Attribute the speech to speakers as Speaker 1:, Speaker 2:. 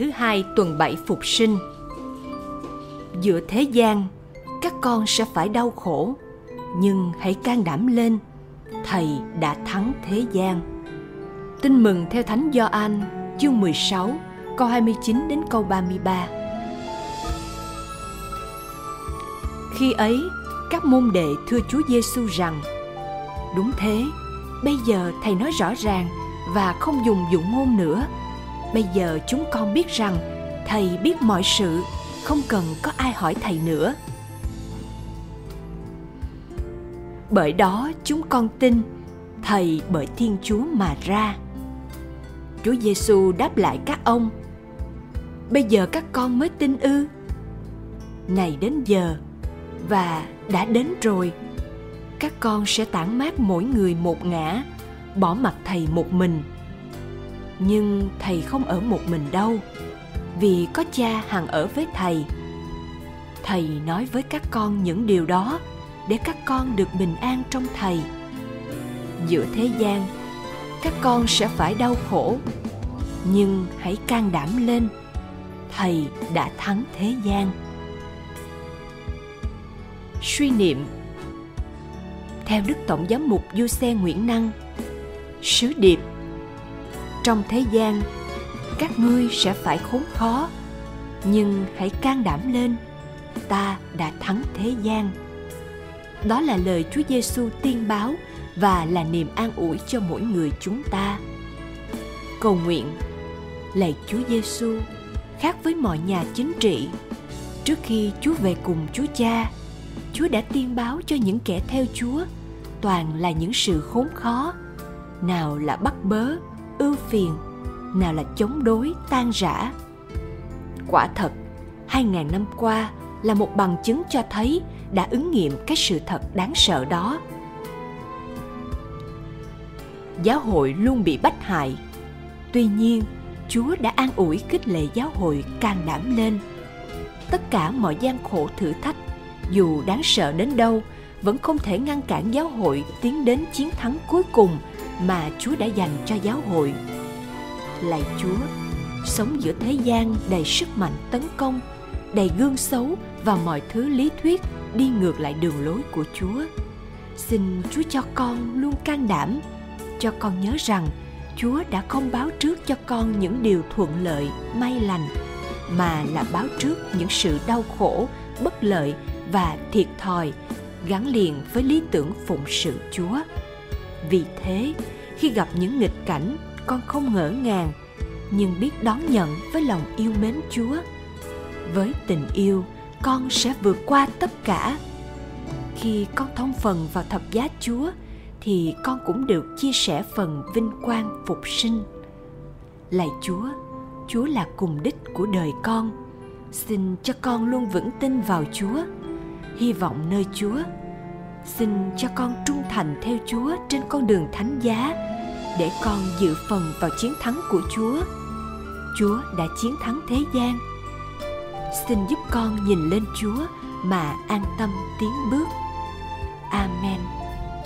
Speaker 1: thứ hai tuần bảy phục sinh. Giữa thế gian, các con sẽ phải đau khổ, nhưng hãy can đảm lên, Thầy đã thắng thế gian. Tin mừng theo Thánh Gioan chương 16 câu 29 đến câu 33. Khi ấy, các môn đệ thưa Chúa Giêsu rằng: Đúng thế, bây giờ thầy nói rõ ràng và không dùng dụng ngôn nữa. Bây giờ chúng con biết rằng thầy biết mọi sự, không cần có ai hỏi thầy nữa. Bởi đó chúng con tin thầy bởi Thiên Chúa mà ra. Chúa Giêsu đáp lại các ông: Bây giờ các con mới tin ư? Này đến giờ và đã đến rồi. Các con sẽ tản mát mỗi người một ngã, bỏ mặt thầy một mình. Nhưng thầy không ở một mình đâu, vì có cha hằng ở với thầy. Thầy nói với các con những điều đó để các con được bình an trong thầy. Giữa thế gian các con sẽ phải đau khổ nhưng hãy can đảm lên thầy đã thắng thế gian. Suy niệm. Theo đức tổng giám mục du xe nguyễn năng sứ điệp trong thế gian các ngươi sẽ phải khốn khó. Nhưng hãy can đảm lên ta đã thắng thế gian. Đó là lời chúa giêsu tiên báo và là niềm an ủi cho mỗi người chúng ta. Cầu nguyện, lạy Chúa Giêsu, khác với mọi nhà chính trị, trước khi Chúa về cùng Chúa Cha, Chúa đã tiên báo cho những kẻ theo Chúa toàn là những sự khốn khó, nào là bắt bớ, ưu phiền, nào là chống đối, tan rã. Quả thật, hai ngàn năm qua là một bằng chứng cho thấy đã ứng nghiệm cái sự thật đáng sợ đó. Giáo hội luôn bị bách hại. Tuy nhiên chúa đã an ủi khích lệ giáo hội can đảm lên. Tất cả mọi gian khổ thử thách dù đáng sợ đến đâu vẫn không thể ngăn cản giáo hội tiến đến chiến thắng cuối cùng mà chúa đã dành cho giáo hội. Lạy chúa, sống giữa thế gian đầy sức mạnh tấn công, đầy gương xấu và mọi thứ lý thuyết đi ngược lại đường lối của chúa. Xin chúa cho con luôn can đảm, cho con nhớ rằng chúa đã không báo trước cho con những điều thuận lợi, may lành, mà là báo trước những sự đau khổ, bất lợi và thiệt thòi gắn liền với lý tưởng phụng sự chúa vì thế, khi gặp những nghịch cảnh, con không ngỡ ngàng, nhưng biết đón nhận với lòng yêu mến chúa. Với tình yêu, con sẽ vượt qua tất cả. Khi con thông phần vào thập giá chúa, thì con cũng được chia sẻ phần vinh quang phục sinh. Lạy chúa chúa là cùng đích của đời con. Xin cho con luôn vững tin vào chúa. Hy vọng nơi chúa xin cho con trung thành theo chúa trên con đường thánh giá, để con dự phần vào chiến thắng của chúa. Chúa đã chiến thắng thế gian. Xin giúp con nhìn lên chúa mà an tâm tiến bước. Amen.